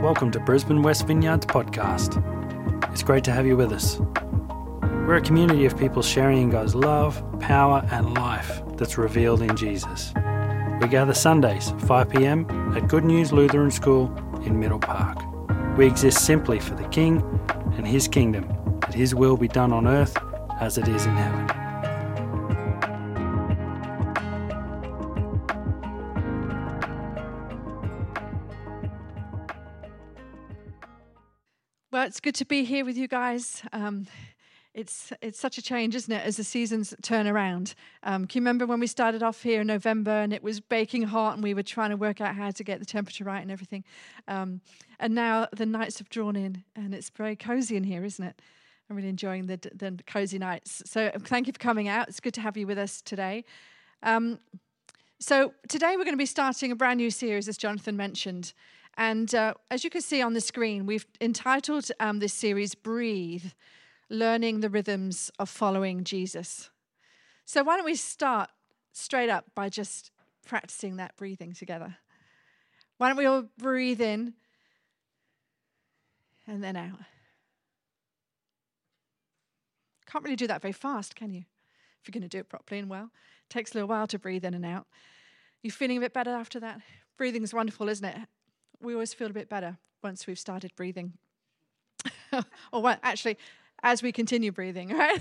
Welcome to Brisbane West Vineyards podcast. It's great to have you with us. We're a community of people sharing in God's love, power, and life that's revealed in Jesus. We gather Sundays, 5 pm, at Good News Lutheran School in Middle Park. We exist simply for the King and His kingdom, that His will be done on earth as it is in heaven. Good to be here with you guys. Um, it's it's such a change, isn't it, as the seasons turn around? Um, can you remember when we started off here in November and it was baking hot and we were trying to work out how to get the temperature right and everything? Um, and now the nights have drawn in and it's very cozy in here, isn't it? I'm really enjoying the the cozy nights. So thank you for coming out. It's good to have you with us today. Um, so today we're going to be starting a brand new series, as Jonathan mentioned. And uh, as you can see on the screen, we've entitled um, this series Breathe Learning the Rhythms of Following Jesus. So, why don't we start straight up by just practicing that breathing together? Why don't we all breathe in and then out? Can't really do that very fast, can you? If you're going to do it properly and well, it takes a little while to breathe in and out. You feeling a bit better after that? Breathing is wonderful, isn't it? We always feel a bit better once we've started breathing. or actually, as we continue breathing, right?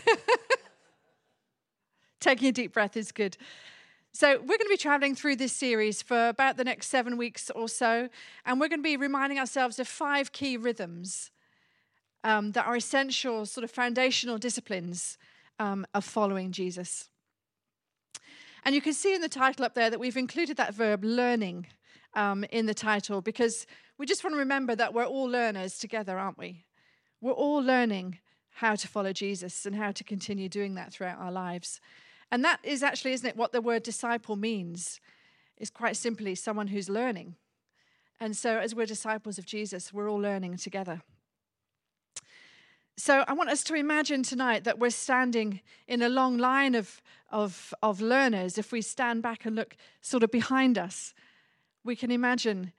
Taking a deep breath is good. So, we're going to be traveling through this series for about the next seven weeks or so, and we're going to be reminding ourselves of five key rhythms um, that are essential, sort of foundational disciplines um, of following Jesus. And you can see in the title up there that we've included that verb learning um, in the title because we just want to remember that we're all learners together, aren't we? We're all learning how to follow Jesus and how to continue doing that throughout our lives. And that is actually, isn't it, what the word disciple means? Is quite simply someone who's learning. And so, as we're disciples of Jesus, we're all learning together. So, I want us to imagine tonight that we're standing in a long line of, of, of learners. If we stand back and look sort of behind us, we can imagine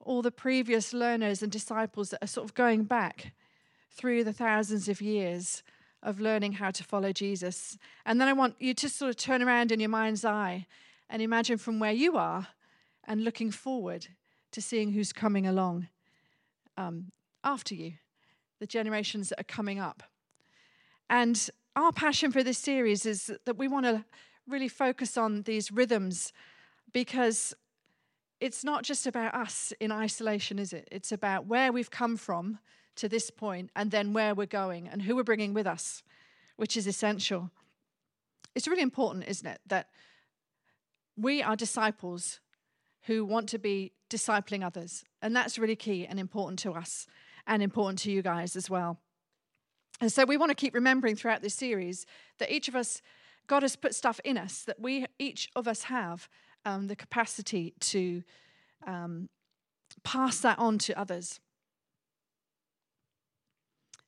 all the previous learners and disciples that are sort of going back through the thousands of years of learning how to follow Jesus. And then I want you to sort of turn around in your mind's eye and imagine from where you are and looking forward to seeing who's coming along um, after you, the generations that are coming up. And our passion for this series is that we want to really focus on these rhythms because it's not just about us in isolation, is it? It's about where we've come from to this point and then where we're going and who we're bringing with us, which is essential. It's really important, isn't it, that we are disciples who want to be discipling others. And that's really key and important to us and important to you guys as well. And so we want to keep remembering throughout this series that each of us, God has put stuff in us that we, each of us have um, the capacity to um, pass that on to others.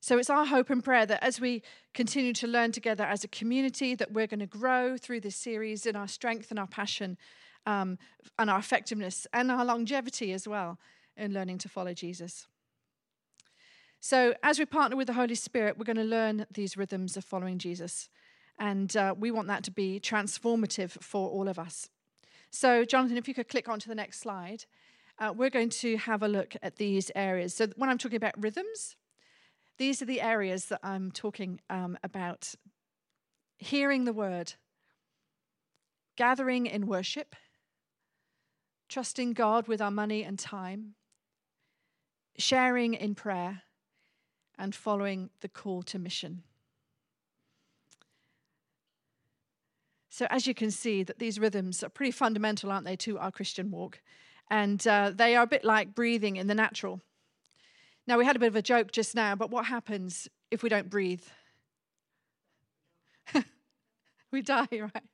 So it's our hope and prayer that as we continue to learn together as a community, that we're going to grow through this series in our strength and our passion um, and our effectiveness and our longevity as well in learning to follow Jesus. So as we partner with the Holy Spirit, we're going to learn these rhythms of following Jesus. And uh, we want that to be transformative for all of us. So, Jonathan, if you could click on to the next slide, uh, we're going to have a look at these areas. So, when I'm talking about rhythms, these are the areas that I'm talking um, about hearing the word, gathering in worship, trusting God with our money and time, sharing in prayer, and following the call to mission. So, as you can see, that these rhythms are pretty fundamental, aren't they, to our Christian walk? And uh, they are a bit like breathing in the natural. Now, we had a bit of a joke just now, but what happens if we don't breathe? we die, right?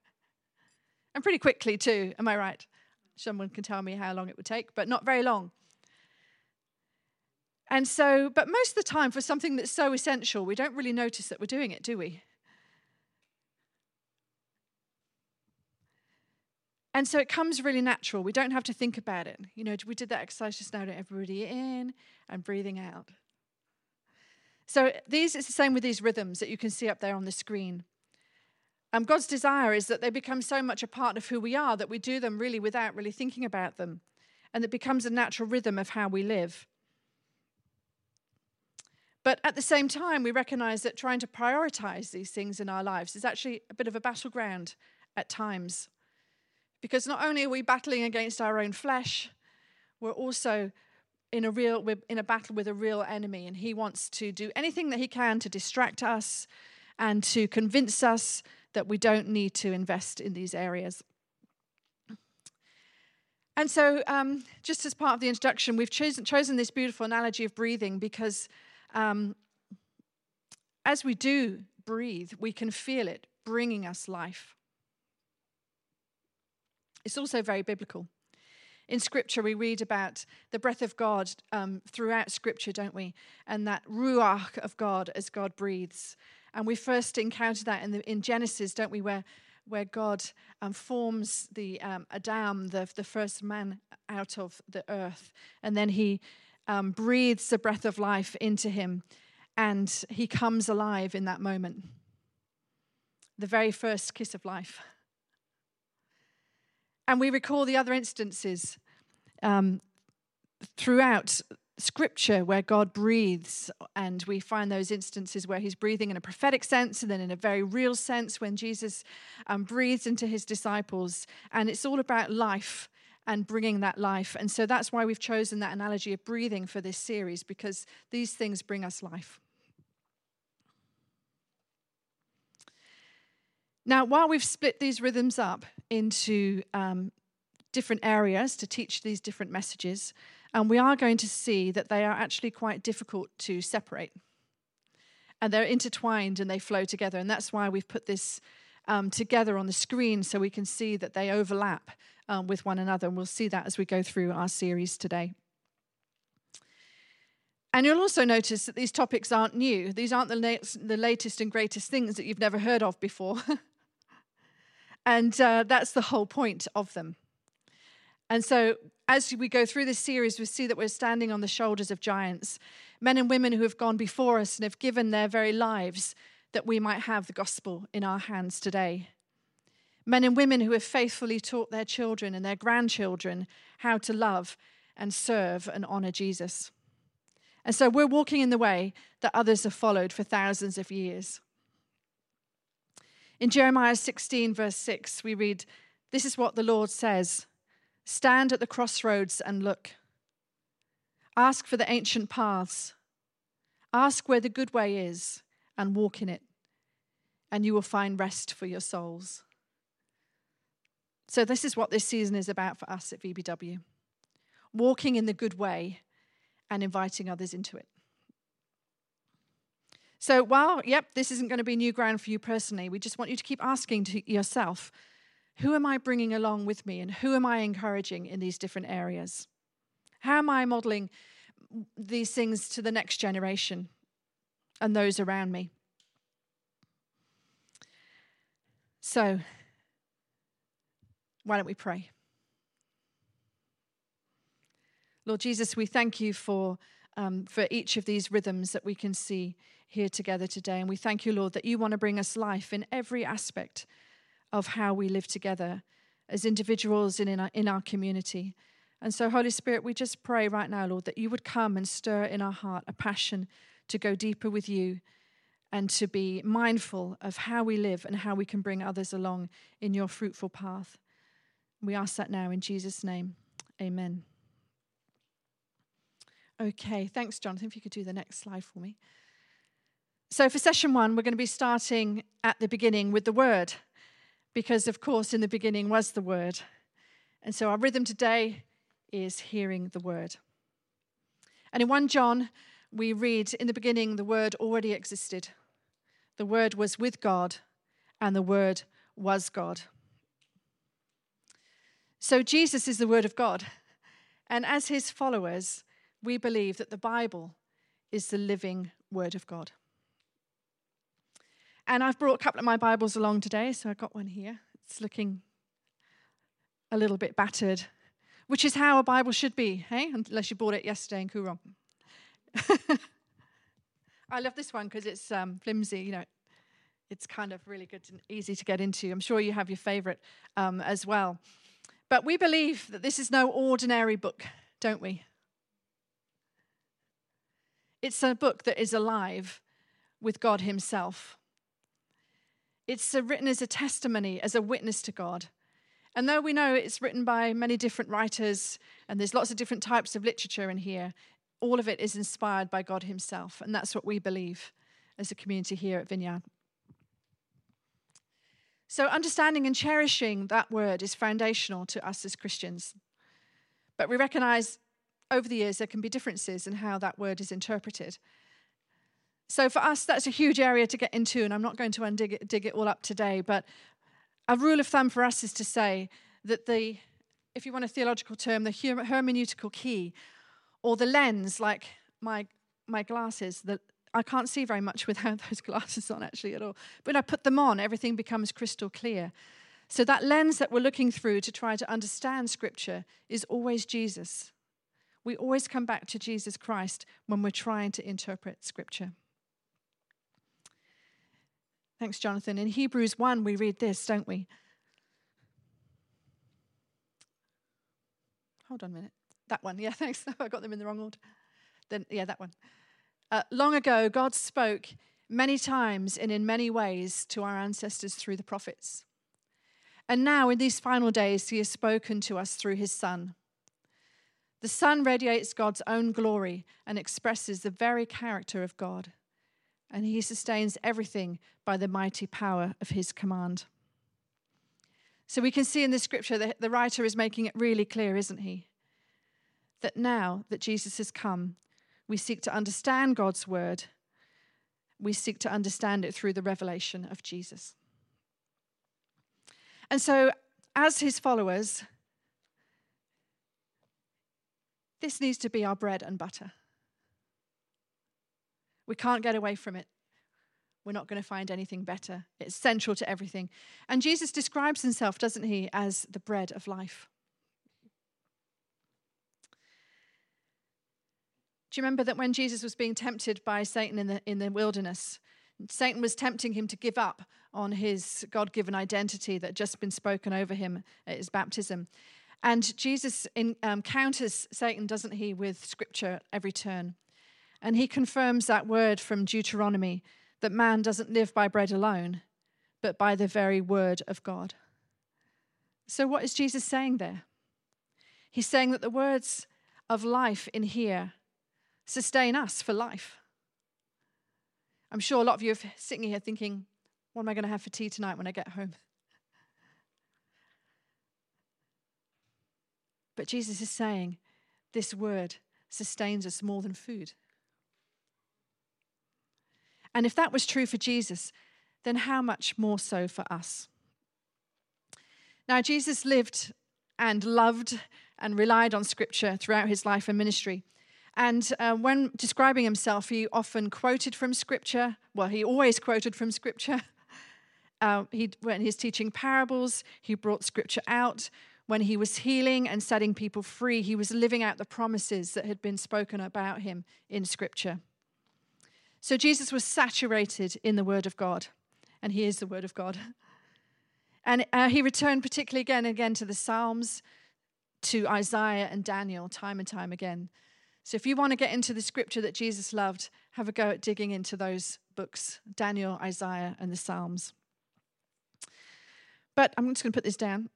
And pretty quickly, too. Am I right? Someone can tell me how long it would take, but not very long. And so, but most of the time, for something that's so essential, we don't really notice that we're doing it, do we? And so it comes really natural. We don't have to think about it. You know, we did that exercise just now, to everybody in and breathing out. So these it's the same with these rhythms that you can see up there on the screen. Um, God's desire is that they become so much a part of who we are that we do them really without really thinking about them, and it becomes a natural rhythm of how we live. But at the same time, we recognize that trying to prioritize these things in our lives is actually a bit of a battleground at times. Because not only are we battling against our own flesh, we're also in a real we're in a battle with a real enemy and he wants to do anything that he can to distract us and to convince us that we don't need to invest in these areas. And so um, just as part of the introduction we've chosen, chosen this beautiful analogy of breathing because um, as we do breathe we can feel it bringing us life it's also very biblical in Scripture, we read about the breath of God um, throughout Scripture, don't we? And that ruach of God as God breathes. And we first encounter that in, the, in Genesis, don't we? Where, where God um, forms the um, Adam, the, the first man, out of the earth. And then he um, breathes the breath of life into him. And he comes alive in that moment. The very first kiss of life. And we recall the other instances um, throughout scripture where God breathes, and we find those instances where he's breathing in a prophetic sense and then in a very real sense when Jesus um, breathes into his disciples. And it's all about life and bringing that life. And so that's why we've chosen that analogy of breathing for this series because these things bring us life. Now, while we've split these rhythms up into um, different areas to teach these different messages, and we are going to see that they are actually quite difficult to separate. And they're intertwined and they flow together. And that's why we've put this um, together on the screen so we can see that they overlap um, with one another. And we'll see that as we go through our series today. And you'll also notice that these topics aren't new. These aren't the, la- the latest and greatest things that you've never heard of before. And uh, that's the whole point of them. And so, as we go through this series, we see that we're standing on the shoulders of giants, men and women who have gone before us and have given their very lives that we might have the gospel in our hands today. Men and women who have faithfully taught their children and their grandchildren how to love and serve and honor Jesus. And so we're walking in the way that others have followed for thousands of years. In Jeremiah 16, verse 6, we read, This is what the Lord says Stand at the crossroads and look. Ask for the ancient paths. Ask where the good way is and walk in it, and you will find rest for your souls. So, this is what this season is about for us at VBW walking in the good way and inviting others into it. So, while, yep, this isn't going to be new ground for you personally, we just want you to keep asking to yourself who am I bringing along with me and who am I encouraging in these different areas? How am I modeling these things to the next generation and those around me? So, why don't we pray? Lord Jesus, we thank you for, um, for each of these rhythms that we can see here together today. And we thank you, Lord, that you want to bring us life in every aspect of how we live together as individuals and in our, in our community. And so, Holy Spirit, we just pray right now, Lord, that you would come and stir in our heart a passion to go deeper with you and to be mindful of how we live and how we can bring others along in your fruitful path. We ask that now in Jesus' name. Amen. Okay, thanks, Jonathan. If you could do the next slide for me. So, for session one, we're going to be starting at the beginning with the word, because, of course, in the beginning was the word. And so, our rhythm today is hearing the word. And in 1 John, we read, In the beginning, the word already existed. The word was with God, and the word was God. So, Jesus is the word of God. And as his followers, we believe that the Bible is the living word of God. And I've brought a couple of my Bibles along today, so I've got one here. It's looking a little bit battered, which is how a Bible should be, hey? Unless you bought it yesterday in Koorong. I love this one because it's um, flimsy, you know. It's kind of really good and easy to get into. I'm sure you have your favorite um, as well. But we believe that this is no ordinary book, don't we? It's a book that is alive with God Himself. It's written as a testimony, as a witness to God. And though we know it's written by many different writers and there's lots of different types of literature in here, all of it is inspired by God Himself. And that's what we believe as a community here at Vineyard. So, understanding and cherishing that word is foundational to us as Christians. But we recognize over the years there can be differences in how that word is interpreted. So, for us, that's a huge area to get into, and I'm not going to undig it, dig it all up today. But a rule of thumb for us is to say that the, if you want a theological term, the hermeneutical key or the lens, like my, my glasses, that I can't see very much without those glasses on actually at all. But when I put them on, everything becomes crystal clear. So that lens that we're looking through to try to understand Scripture is always Jesus. We always come back to Jesus Christ when we're trying to interpret Scripture. Thanks, Jonathan. In Hebrews 1, we read this, don't we? Hold on a minute. That one. Yeah, thanks. I got them in the wrong order. Then, yeah, that one. Uh, long ago, God spoke many times and in many ways to our ancestors through the prophets. And now, in these final days, He has spoken to us through His Son. The Son radiates God's own glory and expresses the very character of God. And He sustains everything by the mighty power of His command. So we can see in the scripture that the writer is making it really clear, isn't he? That now that Jesus has come, we seek to understand God's word. We seek to understand it through the revelation of Jesus. And so, as his followers, this needs to be our bread and butter. We can't get away from it. We're not going to find anything better. It's central to everything. And Jesus describes himself, doesn't he, as the bread of life. Do you remember that when Jesus was being tempted by Satan in the, in the wilderness, Satan was tempting him to give up on his God given identity that had just been spoken over him at his baptism. And Jesus encounters um, Satan, doesn't he, with scripture every turn. And he confirms that word from Deuteronomy that man doesn't live by bread alone, but by the very word of God. So, what is Jesus saying there? He's saying that the words of life in here sustain us for life. I'm sure a lot of you are sitting here thinking, what am I going to have for tea tonight when I get home? But Jesus is saying, this word sustains us more than food. And if that was true for Jesus, then how much more so for us? Now, Jesus lived and loved and relied on Scripture throughout his life and ministry. And uh, when describing himself, he often quoted from Scripture. Well, he always quoted from Scripture. Uh, he, when he's teaching parables, he brought Scripture out. When he was healing and setting people free, he was living out the promises that had been spoken about him in Scripture. So Jesus was saturated in the Word of God, and He is the Word of God. And uh, he returned particularly again and again to the Psalms, to Isaiah and Daniel, time and time again. So if you want to get into the scripture that Jesus loved, have a go at digging into those books Daniel, Isaiah, and the Psalms. But I'm just going to put this down.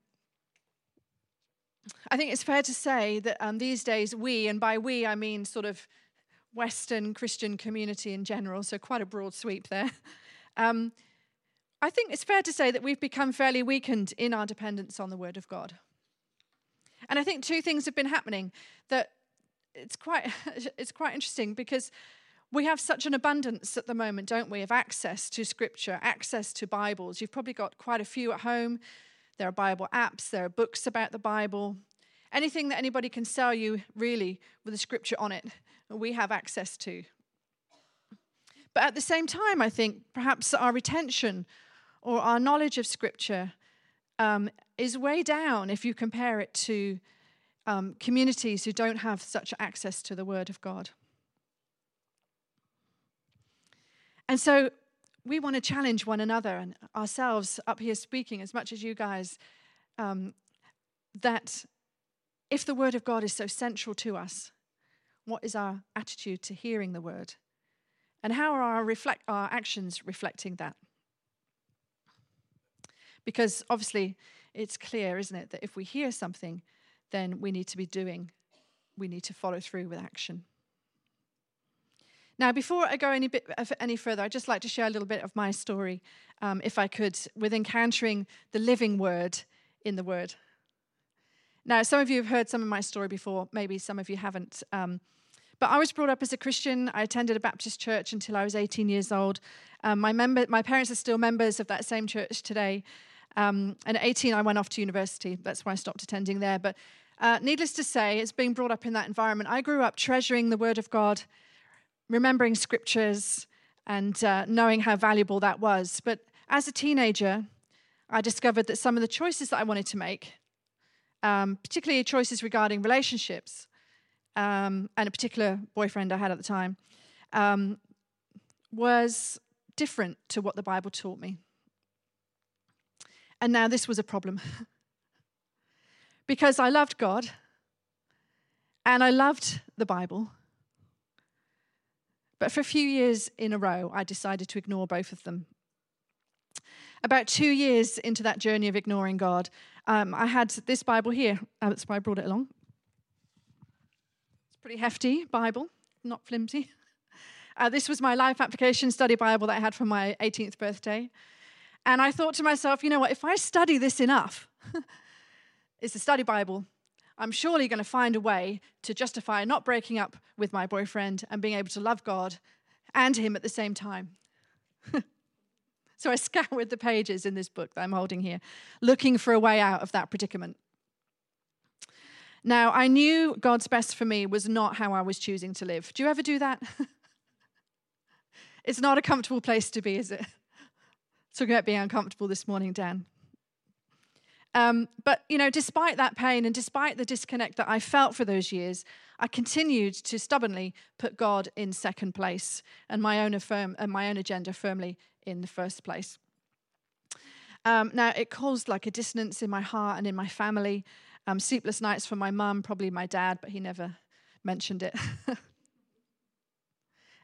I think it's fair to say that um, these days we, and by we I mean sort of Western Christian community in general, so quite a broad sweep there. Um, I think it's fair to say that we've become fairly weakened in our dependence on the Word of God. And I think two things have been happening that it's quite, it's quite interesting because we have such an abundance at the moment, don't we, of access to Scripture, access to Bibles. You've probably got quite a few at home. There are Bible apps, there are books about the Bible. Anything that anybody can sell you, really, with a Scripture on it, we have access to. But at the same time, I think perhaps our retention or our knowledge of Scripture um, is way down if you compare it to um, communities who don't have such access to the Word of God. And so we want to challenge one another and ourselves up here speaking as much as you guys um, that if the Word of God is so central to us, what is our attitude to hearing the Word? And how are our, reflect, our actions reflecting that? Because obviously, it's clear, isn't it, that if we hear something, then we need to be doing, we need to follow through with action. Now, before I go any bit any further, I'd just like to share a little bit of my story, um, if I could, with encountering the living word in the word. Now, some of you have heard some of my story before, maybe some of you haven't. Um, but I was brought up as a Christian. I attended a Baptist church until I was 18 years old. Um, my, member, my parents are still members of that same church today. Um, and at 18, I went off to university. That's why I stopped attending there. But uh, needless to say, it's being brought up in that environment. I grew up treasuring the Word of God, remembering scriptures, and uh, knowing how valuable that was. But as a teenager, I discovered that some of the choices that I wanted to make, um, particularly choices regarding relationships, um, and a particular boyfriend I had at the time, um, was different to what the Bible taught me. And now this was a problem. because I loved God and I loved the Bible. But for a few years in a row, I decided to ignore both of them. About two years into that journey of ignoring God, um, I had this Bible here. Uh, that's why I brought it along. It's pretty hefty Bible, not flimsy. Uh, this was my life application study Bible that I had for my 18th birthday. And I thought to myself, you know what, if I study this enough, it's a study Bible, I'm surely going to find a way to justify not breaking up with my boyfriend and being able to love God and him at the same time. so I scoured the pages in this book that I'm holding here, looking for a way out of that predicament. Now, I knew God's best for me was not how I was choosing to live. Do you ever do that? it's not a comfortable place to be, is it? Talking about being uncomfortable this morning, Dan. Um, but, you know, despite that pain and despite the disconnect that I felt for those years, I continued to stubbornly put God in second place and my own, affirm, and my own agenda firmly in the first place. Um, now, it caused like a dissonance in my heart and in my family. Um, sleepless nights for my mum, probably my dad, but he never mentioned it.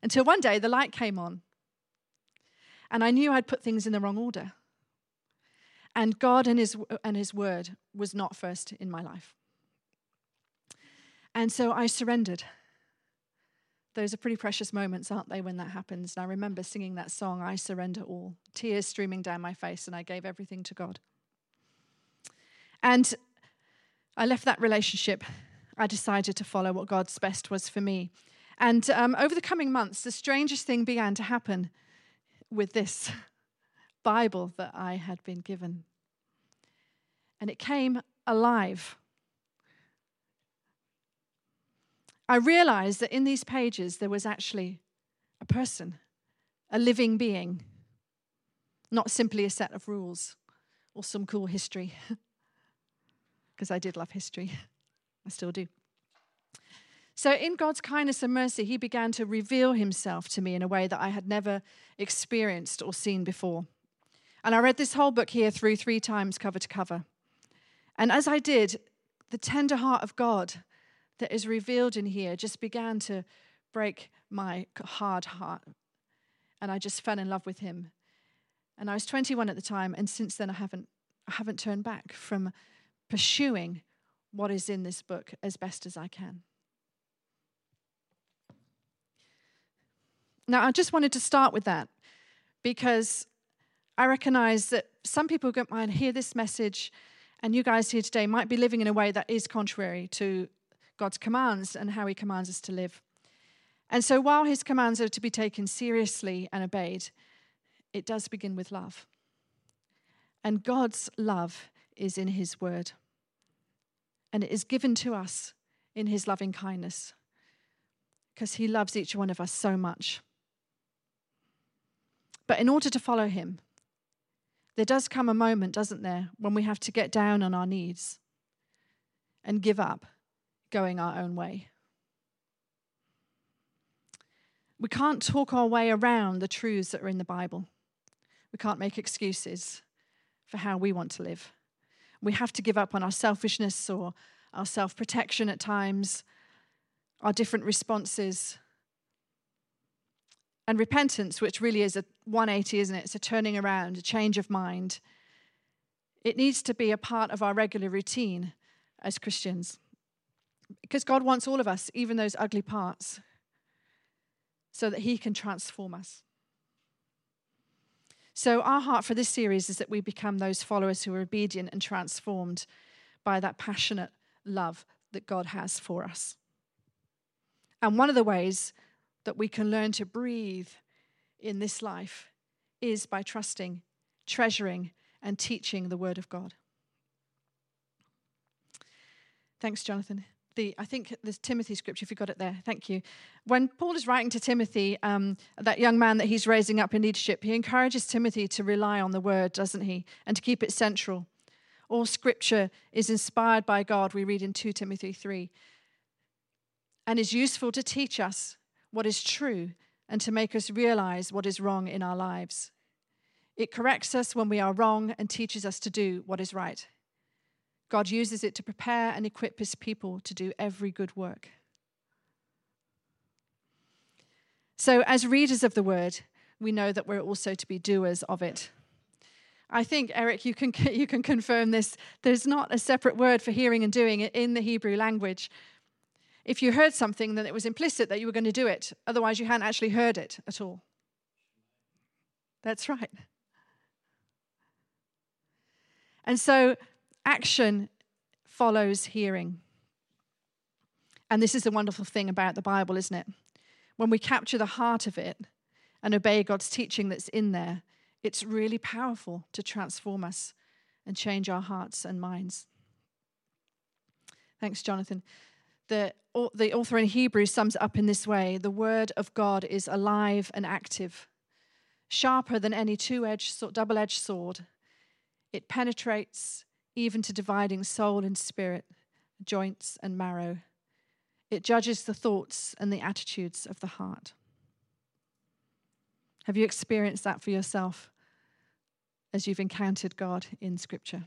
Until one day the light came on and I knew I'd put things in the wrong order. And God and his, and his word was not first in my life. And so I surrendered. Those are pretty precious moments, aren't they, when that happens? And I remember singing that song, I Surrender All, tears streaming down my face, and I gave everything to God. And I left that relationship. I decided to follow what God's best was for me. And um, over the coming months, the strangest thing began to happen with this Bible that I had been given. And it came alive. I realized that in these pages there was actually a person, a living being, not simply a set of rules or some cool history, because I did love history. I still do. So, in God's kindness and mercy, He began to reveal Himself to me in a way that I had never experienced or seen before. And I read this whole book here through three times, cover to cover. And as I did, the tender heart of God that is revealed in here just began to break my hard heart. And I just fell in love with Him. And I was 21 at the time, and since then I haven't, I haven't turned back from pursuing what is in this book as best as I can. Now, I just wanted to start with that because I recognize that some people might hear this message, and you guys here today might be living in a way that is contrary to God's commands and how He commands us to live. And so, while His commands are to be taken seriously and obeyed, it does begin with love. And God's love is in His word, and it is given to us in His loving kindness because He loves each one of us so much. But in order to follow him, there does come a moment, doesn't there, when we have to get down on our knees and give up going our own way. We can't talk our way around the truths that are in the Bible. We can't make excuses for how we want to live. We have to give up on our selfishness or our self protection at times, our different responses. And repentance, which really is a 180, isn't it? It's a turning around, a change of mind. It needs to be a part of our regular routine as Christians. Because God wants all of us, even those ugly parts, so that He can transform us. So, our heart for this series is that we become those followers who are obedient and transformed by that passionate love that God has for us. And one of the ways that we can learn to breathe in this life is by trusting, treasuring, and teaching the Word of God. Thanks, Jonathan. The, I think the Timothy scripture, if you got it there, thank you. When Paul is writing to Timothy, um, that young man that he's raising up in leadership, he encourages Timothy to rely on the word, doesn't he? And to keep it central. All scripture is inspired by God, we read in 2 Timothy 3, and is useful to teach us what is true and to make us realize what is wrong in our lives. It corrects us when we are wrong and teaches us to do what is right. God uses it to prepare and equip his people to do every good work. So, as readers of the word, we know that we're also to be doers of it. I think, Eric, you can, you can confirm this. There's not a separate word for hearing and doing in the Hebrew language. If you heard something, then it was implicit that you were going to do it. Otherwise, you hadn't actually heard it at all. That's right. And so, action follows hearing. And this is the wonderful thing about the Bible, isn't it? When we capture the heart of it and obey God's teaching that's in there, it's really powerful to transform us and change our hearts and minds. Thanks, Jonathan. The, the author in Hebrews sums it up in this way The word of God is alive and active, sharper than any two edged, double edged sword. It penetrates even to dividing soul and spirit, joints and marrow. It judges the thoughts and the attitudes of the heart. Have you experienced that for yourself as you've encountered God in Scripture?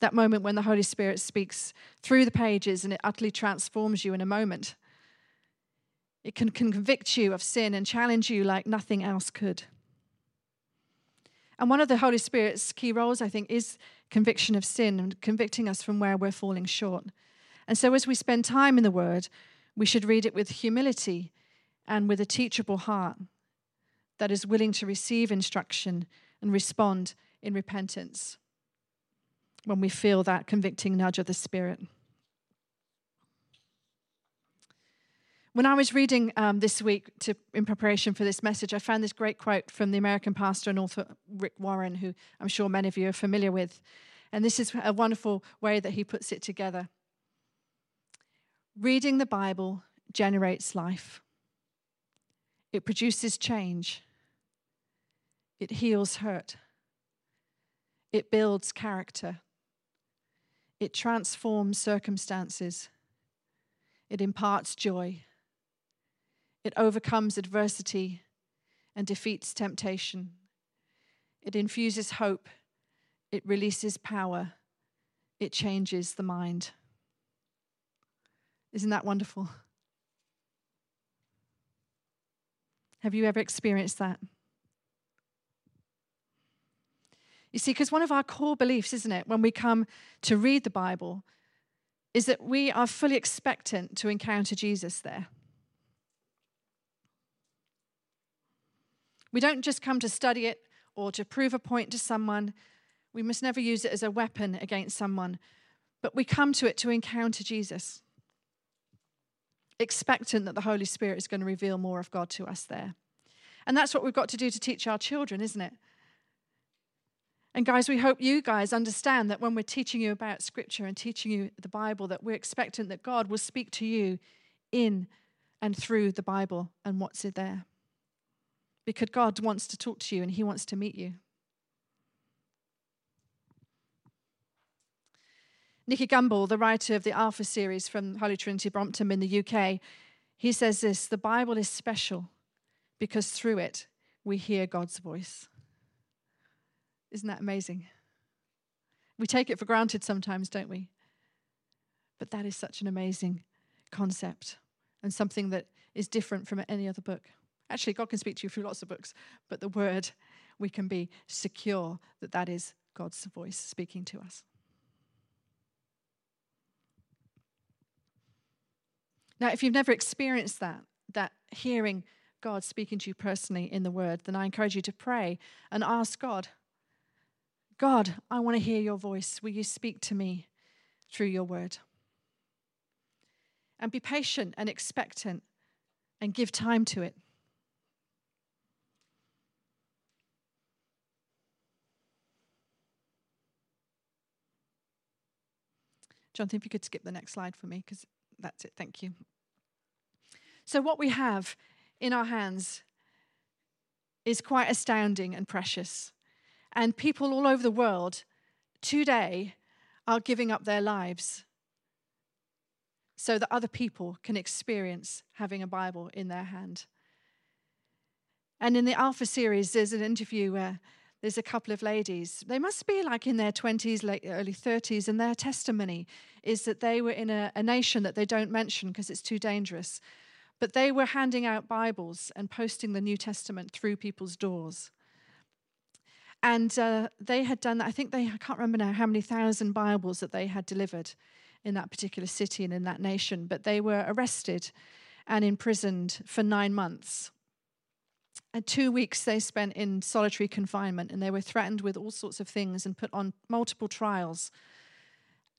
That moment when the Holy Spirit speaks through the pages and it utterly transforms you in a moment. It can convict you of sin and challenge you like nothing else could. And one of the Holy Spirit's key roles, I think, is conviction of sin and convicting us from where we're falling short. And so as we spend time in the Word, we should read it with humility and with a teachable heart that is willing to receive instruction and respond in repentance when we feel that convicting nudge of the Spirit. When I was reading um, this week to, in preparation for this message, I found this great quote from the American pastor and author Rick Warren, who I'm sure many of you are familiar with. And this is a wonderful way that he puts it together. Reading the Bible generates life, it produces change, it heals hurt, it builds character, it transforms circumstances. It imparts joy. It overcomes adversity and defeats temptation. It infuses hope. It releases power. It changes the mind. Isn't that wonderful? Have you ever experienced that? You see, because one of our core beliefs, isn't it, when we come to read the Bible, is that we are fully expectant to encounter Jesus there. We don't just come to study it or to prove a point to someone. We must never use it as a weapon against someone, but we come to it to encounter Jesus, expectant that the Holy Spirit is going to reveal more of God to us there. And that's what we've got to do to teach our children, isn't it? And guys, we hope you guys understand that when we're teaching you about scripture and teaching you the Bible, that we're expectant that God will speak to you in and through the Bible and what's in there. Because God wants to talk to you and He wants to meet you. Nicky Gumbel, the writer of the Alpha series from Holy Trinity Brompton in the UK, he says this the Bible is special because through it we hear God's voice. Isn't that amazing? We take it for granted sometimes, don't we? But that is such an amazing concept and something that is different from any other book. Actually, God can speak to you through lots of books, but the word, we can be secure that that is God's voice speaking to us. Now, if you've never experienced that, that hearing God speaking to you personally in the word, then I encourage you to pray and ask God, God, I want to hear your voice. Will you speak to me through your word? And be patient and expectant and give time to it. Jonathan, if you could skip the next slide for me, because that's it. Thank you. So, what we have in our hands is quite astounding and precious. And people all over the world today are giving up their lives so that other people can experience having a Bible in their hand. And in the Alpha series, there's an interview where there's a couple of ladies. They must be like in their 20s, late, early 30s, and their testimony is that they were in a, a nation that they don't mention because it's too dangerous. But they were handing out Bibles and posting the New Testament through people's doors. And uh, they had done, that. I think they, I can't remember now how many thousand Bibles that they had delivered in that particular city and in that nation, but they were arrested and imprisoned for nine months. And two weeks they spent in solitary confinement, and they were threatened with all sorts of things and put on multiple trials.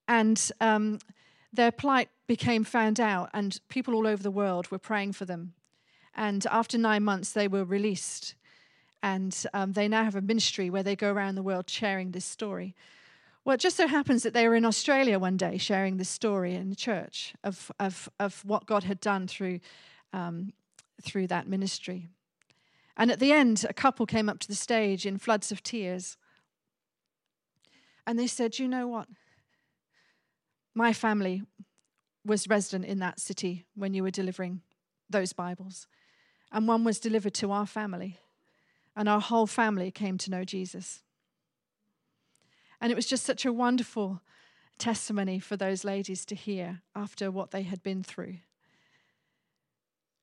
And um, their plight became found out, and people all over the world were praying for them. And after nine months, they were released. And um, they now have a ministry where they go around the world sharing this story. Well, it just so happens that they were in Australia one day sharing this story in the church of, of, of what God had done through, um, through that ministry. And at the end, a couple came up to the stage in floods of tears. And they said, You know what? My family was resident in that city when you were delivering those Bibles. And one was delivered to our family. And our whole family came to know Jesus. And it was just such a wonderful testimony for those ladies to hear after what they had been through.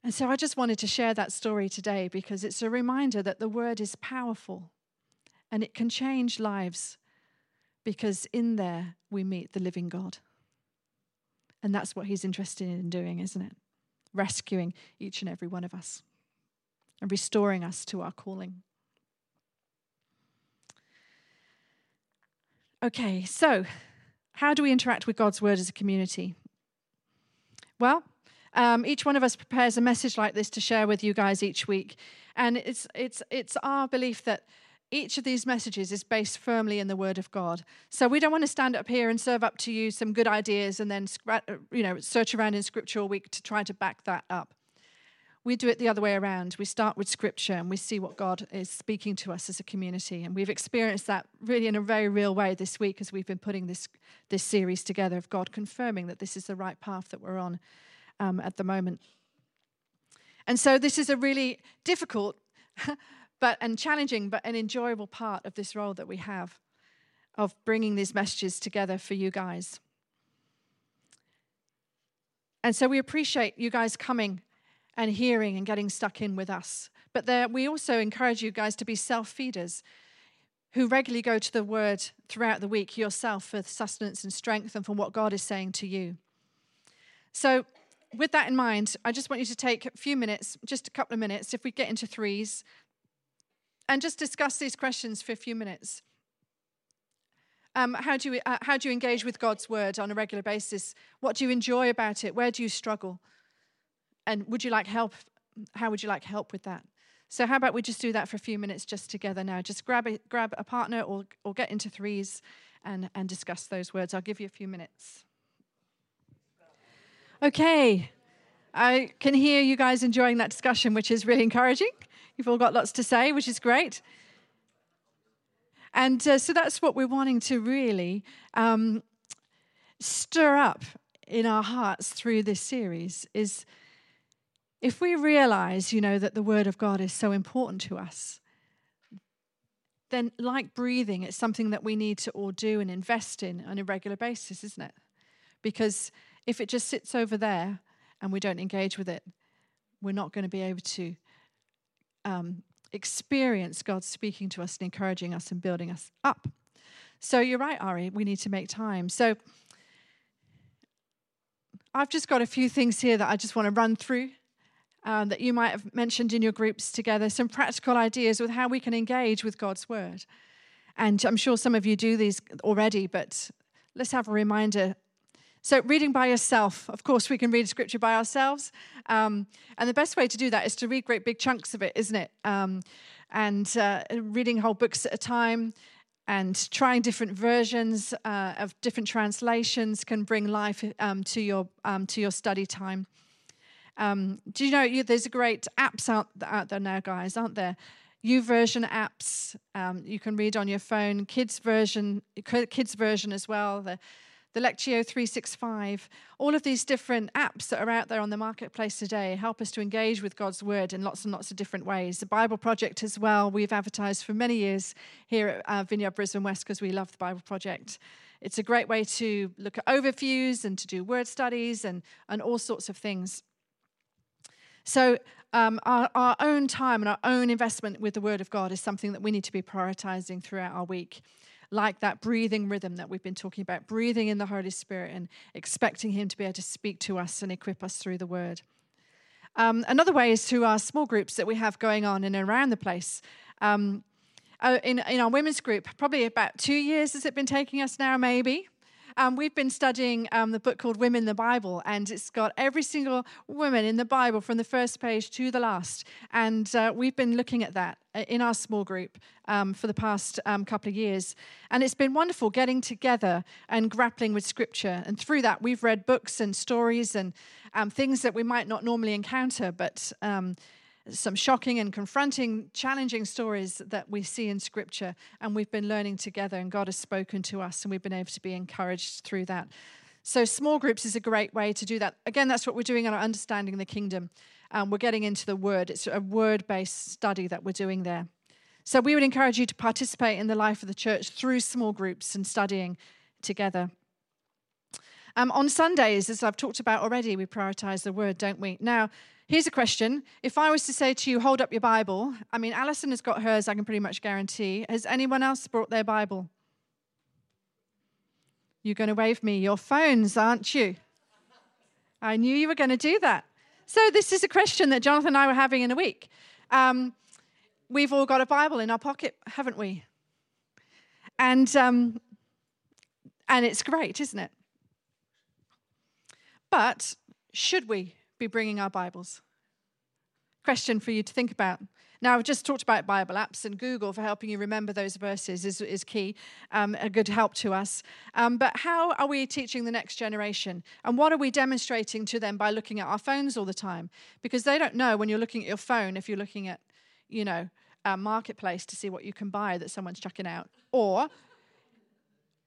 And so I just wanted to share that story today because it's a reminder that the word is powerful and it can change lives because in there we meet the living God. And that's what he's interested in doing, isn't it? Rescuing each and every one of us and restoring us to our calling. Okay, so how do we interact with God's word as a community? Well, um, each one of us prepares a message like this to share with you guys each week, and it's it's it's our belief that each of these messages is based firmly in the Word of God. So we don't want to stand up here and serve up to you some good ideas and then you know search around in Scripture all week to try to back that up. We do it the other way around. We start with scripture and we see what God is speaking to us as a community. And we've experienced that really in a very real way this week as we've been putting this, this series together of God confirming that this is the right path that we're on um, at the moment. And so this is a really difficult but and challenging but an enjoyable part of this role that we have of bringing these messages together for you guys. And so we appreciate you guys coming and hearing and getting stuck in with us. But there, we also encourage you guys to be self feeders who regularly go to the word throughout the week yourself for sustenance and strength and for what God is saying to you. So, with that in mind, I just want you to take a few minutes, just a couple of minutes, if we get into threes, and just discuss these questions for a few minutes. Um, how, do you, uh, how do you engage with God's word on a regular basis? What do you enjoy about it? Where do you struggle? And would you like help? How would you like help with that? So how about we just do that for a few minutes just together now? Just grab a, grab a partner or, or get into threes and, and discuss those words. I'll give you a few minutes. Okay. I can hear you guys enjoying that discussion, which is really encouraging. You've all got lots to say, which is great. And uh, so that's what we're wanting to really um, stir up in our hearts through this series is if we realize, you know, that the Word of God is so important to us, then like breathing, it's something that we need to all do and invest in on a regular basis, isn't it? Because if it just sits over there and we don't engage with it, we're not going to be able to um, experience God speaking to us and encouraging us and building us up. So you're right, Ari, we need to make time. So I've just got a few things here that I just want to run through um, that you might have mentioned in your groups together, some practical ideas with how we can engage with God's word. And I'm sure some of you do these already, but let's have a reminder. So, reading by yourself, of course, we can read scripture by ourselves. Um, and the best way to do that is to read great big chunks of it, isn't it? Um, and uh, reading whole books at a time and trying different versions uh, of different translations can bring life um, to your um, to your study time. Um, do you know you, there's a great apps out, out there now, guys, aren't there? YouVersion apps um, you can read on your phone. Kids version, kids version as well. The the Lectio 365, all of these different apps that are out there on the marketplace today help us to engage with God's word in lots and lots of different ways. The Bible Project as well, we've advertised for many years here at uh, Vineyard Brisbane West because we love the Bible Project. It's a great way to look at overviews and to do word studies and, and all sorts of things. So, um, our, our own time and our own investment with the Word of God is something that we need to be prioritizing throughout our week like that breathing rhythm that we've been talking about, breathing in the Holy Spirit and expecting Him to be able to speak to us and equip us through the Word. Um, another way is through our small groups that we have going on and around the place. Um, uh, in, in our women's group, probably about two years has it been taking us now, maybe. Um, we've been studying um, the book called Women in the Bible, and it's got every single woman in the Bible from the first page to the last. And uh, we've been looking at that in our small group um, for the past um, couple of years. And it's been wonderful getting together and grappling with scripture. And through that, we've read books and stories and um, things that we might not normally encounter, but um, some shocking and confronting, challenging stories that we see in Scripture, and we've been learning together, and God has spoken to us, and we've been able to be encouraged through that. So, small groups is a great way to do that. Again, that's what we're doing on our understanding the kingdom. Um, we're getting into the word, it's a word based study that we're doing there. So, we would encourage you to participate in the life of the church through small groups and studying together. Um, on Sundays, as I've talked about already, we prioritize the word, don't we? Now, Here's a question. If I was to say to you, hold up your Bible, I mean, Alison has got hers, I can pretty much guarantee. Has anyone else brought their Bible? You're going to wave me your phones, aren't you? I knew you were going to do that. So, this is a question that Jonathan and I were having in a week. Um, we've all got a Bible in our pocket, haven't we? And, um, and it's great, isn't it? But should we be bringing our Bibles? Question for you to think about. Now, I've just talked about Bible apps, and Google for helping you remember those verses is, is key, um, a good help to us. Um, but how are we teaching the next generation? And what are we demonstrating to them by looking at our phones all the time? Because they don't know when you're looking at your phone if you're looking at, you know, a marketplace to see what you can buy that someone's chucking out. Or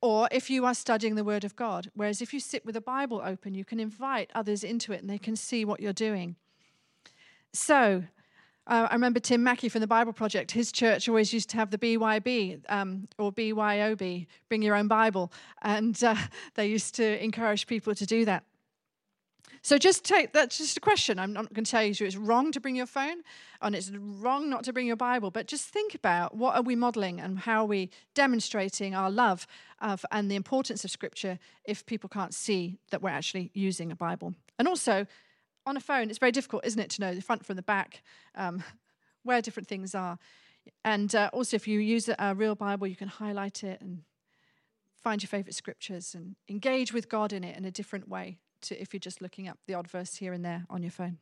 or if you are studying the Word of God. Whereas if you sit with a Bible open, you can invite others into it and they can see what you're doing. So, uh, I remember Tim Mackie from the Bible Project. His church always used to have the BYB um, or BYOB, bring your own Bible. And uh, they used to encourage people to do that. So just take that's just a question. I'm not going to tell you it's wrong to bring your phone and it's wrong not to bring your Bible, but just think about what are we modeling and how are we demonstrating our love of and the importance of Scripture if people can't see that we're actually using a Bible. And also, on a phone, it's very difficult, isn't it, to know the front from the back, um, where different things are. And uh, also, if you use a real Bible, you can highlight it and find your favorite scriptures and engage with God in it in a different way to if you're just looking up the odd verse here and there on your phone.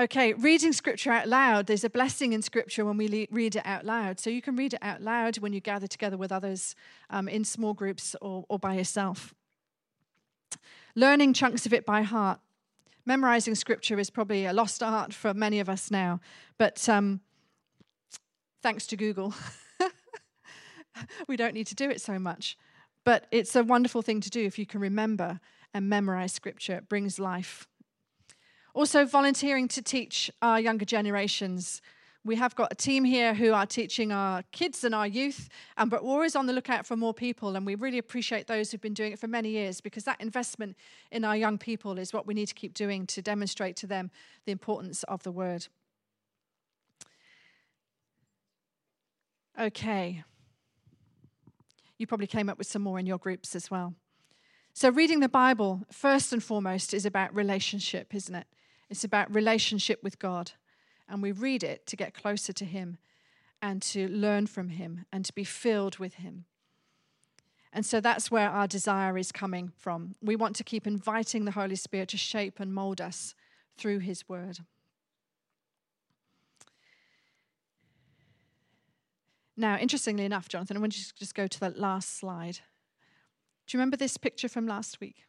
Okay, reading scripture out loud. There's a blessing in scripture when we read it out loud. So you can read it out loud when you gather together with others um, in small groups or, or by yourself. Learning chunks of it by heart. Memorizing scripture is probably a lost art for many of us now, but um, thanks to Google, we don't need to do it so much. But it's a wonderful thing to do if you can remember and memorize scripture. It brings life. Also, volunteering to teach our younger generations we have got a team here who are teaching our kids and our youth, um, but we're always on the lookout for more people, and we really appreciate those who've been doing it for many years because that investment in our young people is what we need to keep doing to demonstrate to them the importance of the word. Okay. You probably came up with some more in your groups as well. So, reading the Bible, first and foremost, is about relationship, isn't it? It's about relationship with God and we read it to get closer to Him and to learn from Him and to be filled with Him. And so that's where our desire is coming from. We want to keep inviting the Holy Spirit to shape and mold us through His Word. Now, interestingly enough, Jonathan, I want you to just go to that last slide. Do you remember this picture from last week?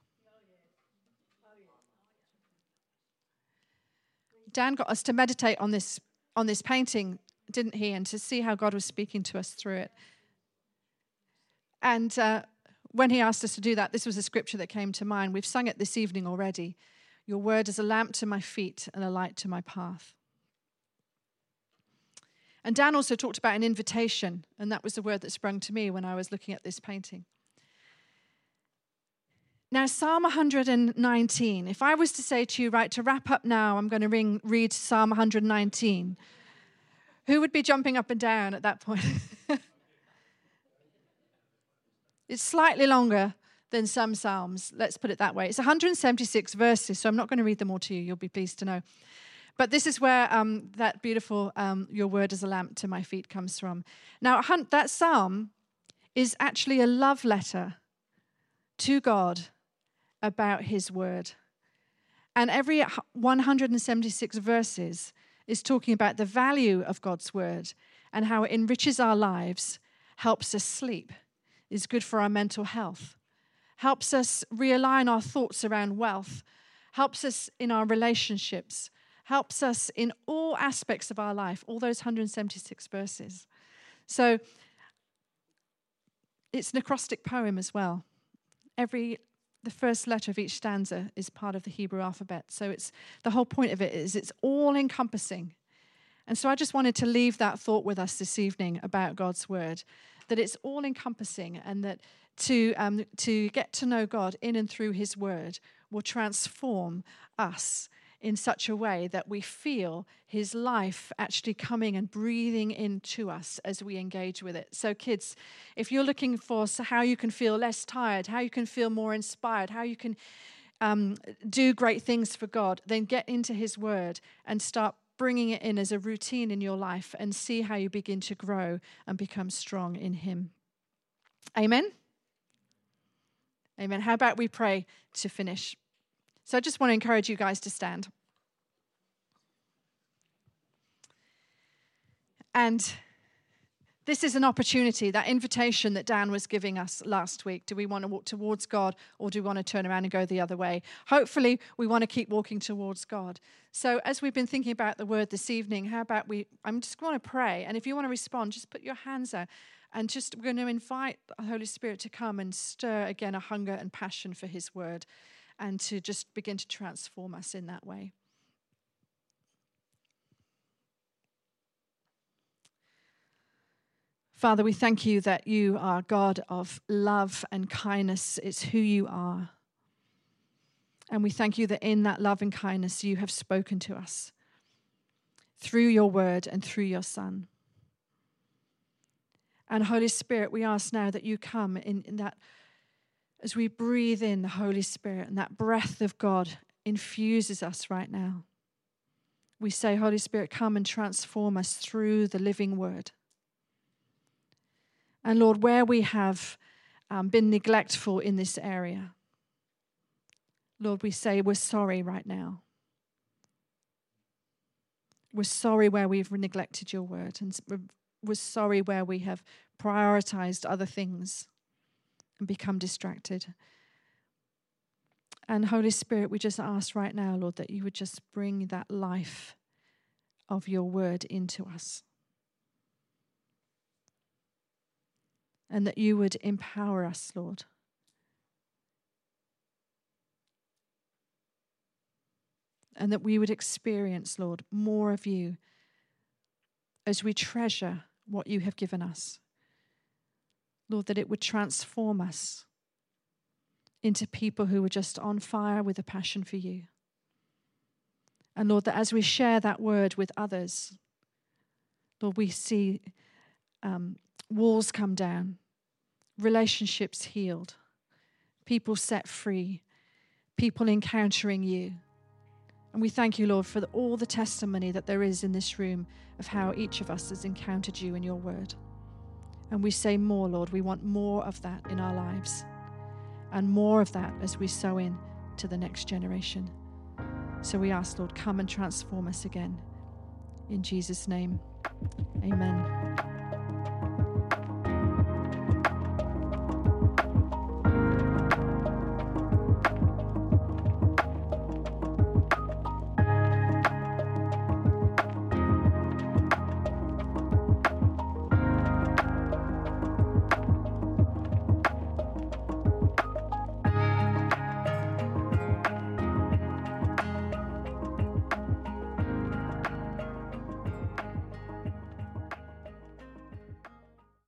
Dan got us to meditate on this on this painting, didn't he? And to see how God was speaking to us through it. And uh, when he asked us to do that, this was a scripture that came to mind. We've sung it this evening already. Your word is a lamp to my feet and a light to my path. And Dan also talked about an invitation, and that was the word that sprung to me when I was looking at this painting. Now, Psalm 119, if I was to say to you, right, to wrap up now, I'm going to ring, read Psalm 119, who would be jumping up and down at that point? it's slightly longer than some Psalms, let's put it that way. It's 176 verses, so I'm not going to read them all to you, you'll be pleased to know. But this is where um, that beautiful, um, Your word is a lamp to my feet comes from. Now, that psalm is actually a love letter to God about his word. And every 176 verses is talking about the value of God's word and how it enriches our lives, helps us sleep, is good for our mental health, helps us realign our thoughts around wealth, helps us in our relationships, helps us in all aspects of our life, all those 176 verses. So it's an acrostic poem as well. Every the first letter of each stanza is part of the Hebrew alphabet. So it's the whole point of it is it's all encompassing. And so I just wanted to leave that thought with us this evening about God's word, that it's all encompassing and that to, um, to get to know God in and through his word will transform us in such a way that we feel his life actually coming and breathing into us as we engage with it. So, kids, if you're looking for how you can feel less tired, how you can feel more inspired, how you can um, do great things for God, then get into his word and start bringing it in as a routine in your life and see how you begin to grow and become strong in him. Amen. Amen. How about we pray to finish? So I just want to encourage you guys to stand. And this is an opportunity, that invitation that Dan was giving us last week. Do we want to walk towards God or do we want to turn around and go the other way? Hopefully, we want to keep walking towards God. So, as we've been thinking about the word this evening, how about we? I'm just going to pray. And if you want to respond, just put your hands out. And just we're going to invite the Holy Spirit to come and stir again a hunger and passion for His word and to just begin to transform us in that way. Father, we thank you that you are God of love and kindness. It's who you are. And we thank you that in that love and kindness you have spoken to us through your word and through your Son. And Holy Spirit, we ask now that you come in, in that as we breathe in the Holy Spirit and that breath of God infuses us right now. We say, Holy Spirit, come and transform us through the living word. And Lord, where we have um, been neglectful in this area, Lord, we say we're sorry right now. We're sorry where we've neglected your word, and we're sorry where we have prioritized other things and become distracted. And Holy Spirit, we just ask right now, Lord, that you would just bring that life of your word into us. And that you would empower us, Lord. And that we would experience, Lord, more of you as we treasure what you have given us. Lord, that it would transform us into people who are just on fire with a passion for you. And Lord, that as we share that word with others, Lord, we see um, walls come down, relationships healed, people set free, people encountering you. And we thank you, Lord, for the, all the testimony that there is in this room of how each of us has encountered you in your word. And we say more, Lord. We want more of that in our lives and more of that as we sow in to the next generation. So we ask, Lord, come and transform us again. In Jesus' name, amen.